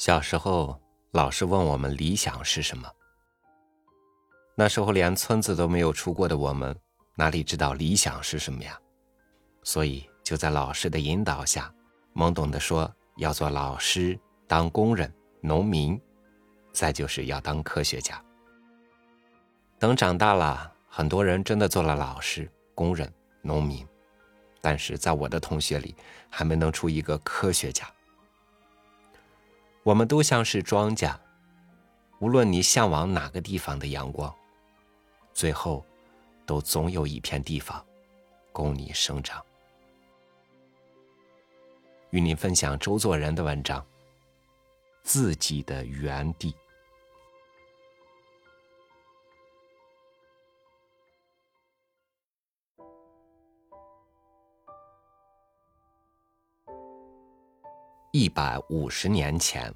小时候，老师问我们理想是什么。那时候连村子都没有出过的我们，哪里知道理想是什么呀？所以就在老师的引导下，懵懂的说要做老师、当工人、农民，再就是要当科学家。等长大了，很多人真的做了老师、工人、农民，但是在我的同学里，还没能出一个科学家。我们都像是庄稼，无论你向往哪个地方的阳光，最后都总有一片地方供你生长。与您分享周作人的文章《自己的原地》。一百五十年前，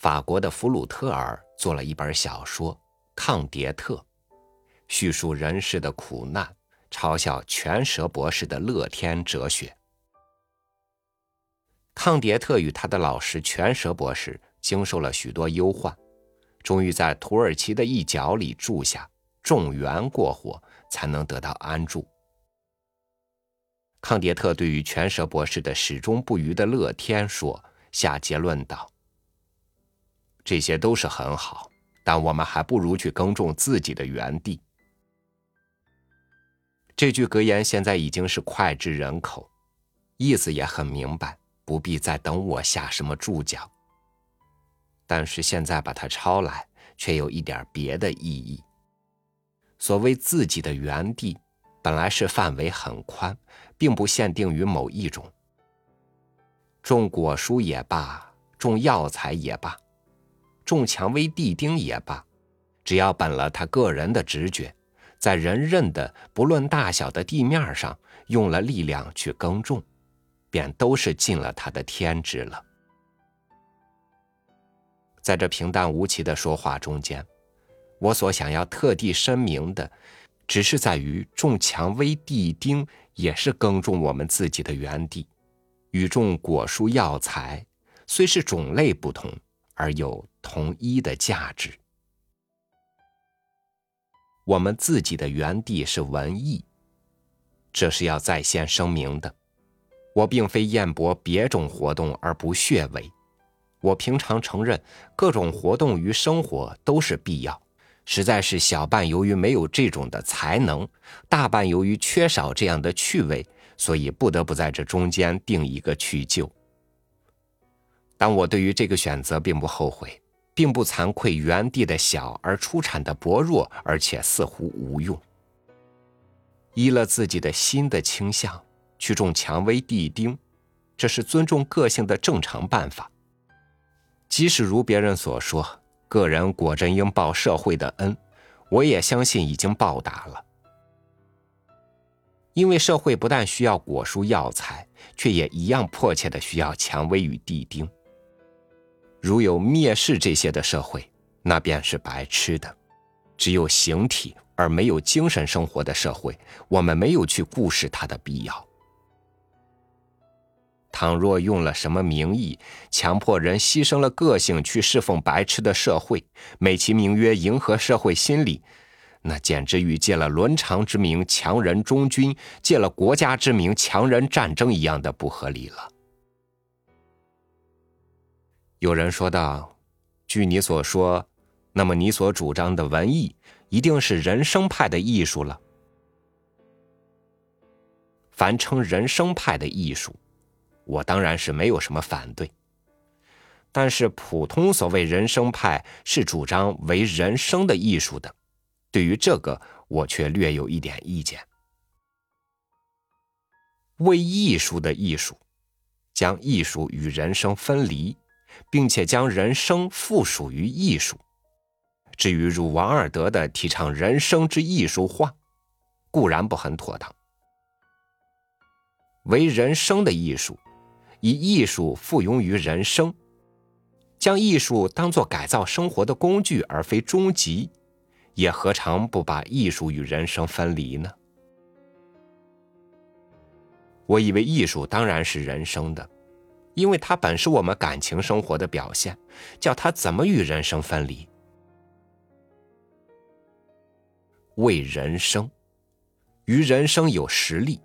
法国的弗鲁特尔做了一本小说《抗迭特》，叙述人世的苦难，嘲笑全蛇博士的乐天哲学。抗迭特与他的老师全蛇博士经受了许多忧患，终于在土耳其的一角里住下，种园过活，才能得到安住。抗迭特对于全蛇博士的始终不渝的乐天说。下结论道：“这些都是很好，但我们还不如去耕种自己的园地。”这句格言现在已经是脍炙人口，意思也很明白，不必再等我下什么注脚。但是现在把它抄来，却有一点别的意义。所谓自己的园地，本来是范围很宽，并不限定于某一种。种果蔬也罢，种药材也罢，种蔷薇地丁也罢，只要本了他个人的直觉，在人认的不论大小的地面上用了力量去耕种，便都是尽了他的天职了。在这平淡无奇的说话中间，我所想要特地声明的，只是在于种蔷薇地丁也是耕种我们自己的园地。与种果蔬药材，虽是种类不同，而又同一的价值。我们自己的园地是文艺，这是要在先声明的。我并非厌博别种活动而不血为，我平常承认各种活动与生活都是必要，实在是小半由于没有这种的才能，大半由于缺少这样的趣味。所以不得不在这中间定一个去就。但我对于这个选择并不后悔，并不惭愧原地的小而出产的薄弱，而且似乎无用。依了自己的心的倾向去种蔷薇地丁，这是尊重个性的正常办法。即使如别人所说，个人果真应报社会的恩，我也相信已经报答了。因为社会不但需要果蔬药材，却也一样迫切的需要蔷薇与地丁。如有蔑视这些的社会，那便是白痴的。只有形体而没有精神生活的社会，我们没有去顾视它的必要。倘若用了什么名义，强迫人牺牲了个性去侍奉白痴的社会，美其名曰迎合社会心理。那简直与借了伦常之名强人忠君，借了国家之名强人战争一样的不合理了。有人说道：“据你所说，那么你所主张的文艺一定是人生派的艺术了。凡称人生派的艺术，我当然是没有什么反对。但是普通所谓人生派是主张为人生的艺术的。”对于这个，我却略有一点意见。为艺术的艺术，将艺术与人生分离，并且将人生附属于艺术。至于如王尔德的提倡人生之艺术化，固然不很妥当。为人生的艺术，以艺术附庸于人生，将艺术当作改造生活的工具，而非终极。也何尝不把艺术与人生分离呢？我以为艺术当然是人生的，因为它本是我们感情生活的表现，叫它怎么与人生分离？为人生，与人生有实力，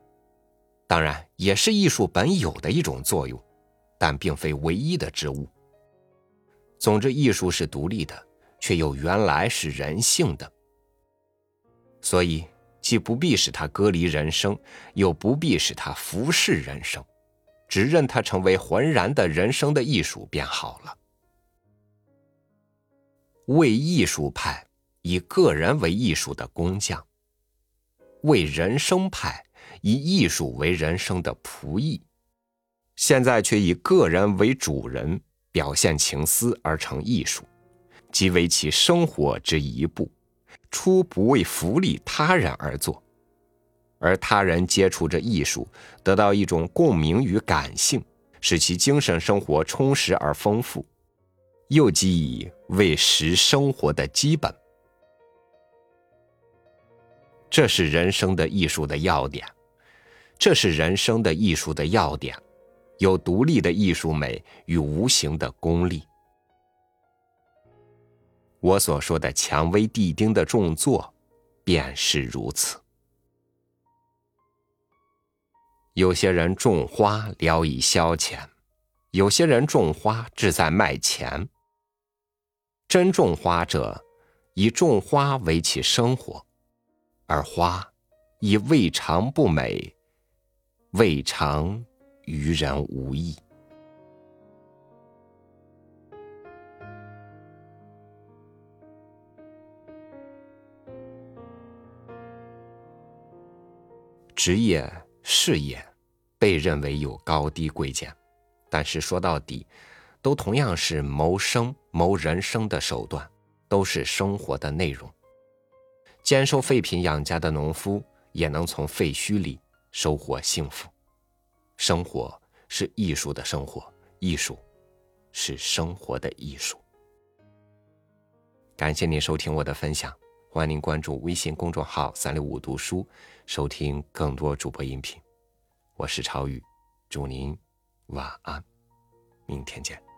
当然也是艺术本有的一种作用，但并非唯一的之物。总之，艺术是独立的，却又原来是人性的，所以既不必使它隔离人生，又不必使它服侍人生。只认它成为浑然的人生的艺术便好了。为艺术派以个人为艺术的工匠，为人生派以艺术为人生的仆役，现在却以个人为主人，表现情思而成艺术，即为其生活之一部，初不为福利他人而作。而他人接触着艺术，得到一种共鸣与感性，使其精神生活充实而丰富，又即以为实生活的基本。这是人生的艺术的要点，这是人生的艺术的要点，有独立的艺术美与无形的功力。我所说的蔷薇地丁的重作，便是如此。有些人种花聊以消遣，有些人种花志在卖钱。真种花者，以种花为其生活，而花以未尝不美，未尝于人无益。职业。事业被认为有高低贵贱，但是说到底，都同样是谋生、谋人生的手段，都是生活的内容。兼收废品养家的农夫，也能从废墟里收获幸福。生活是艺术的生活，艺术是生活的艺术。感谢您收听我的分享。欢迎您关注微信公众号“三六五读书”，收听更多主播音频。我是超宇，祝您晚安，明天见。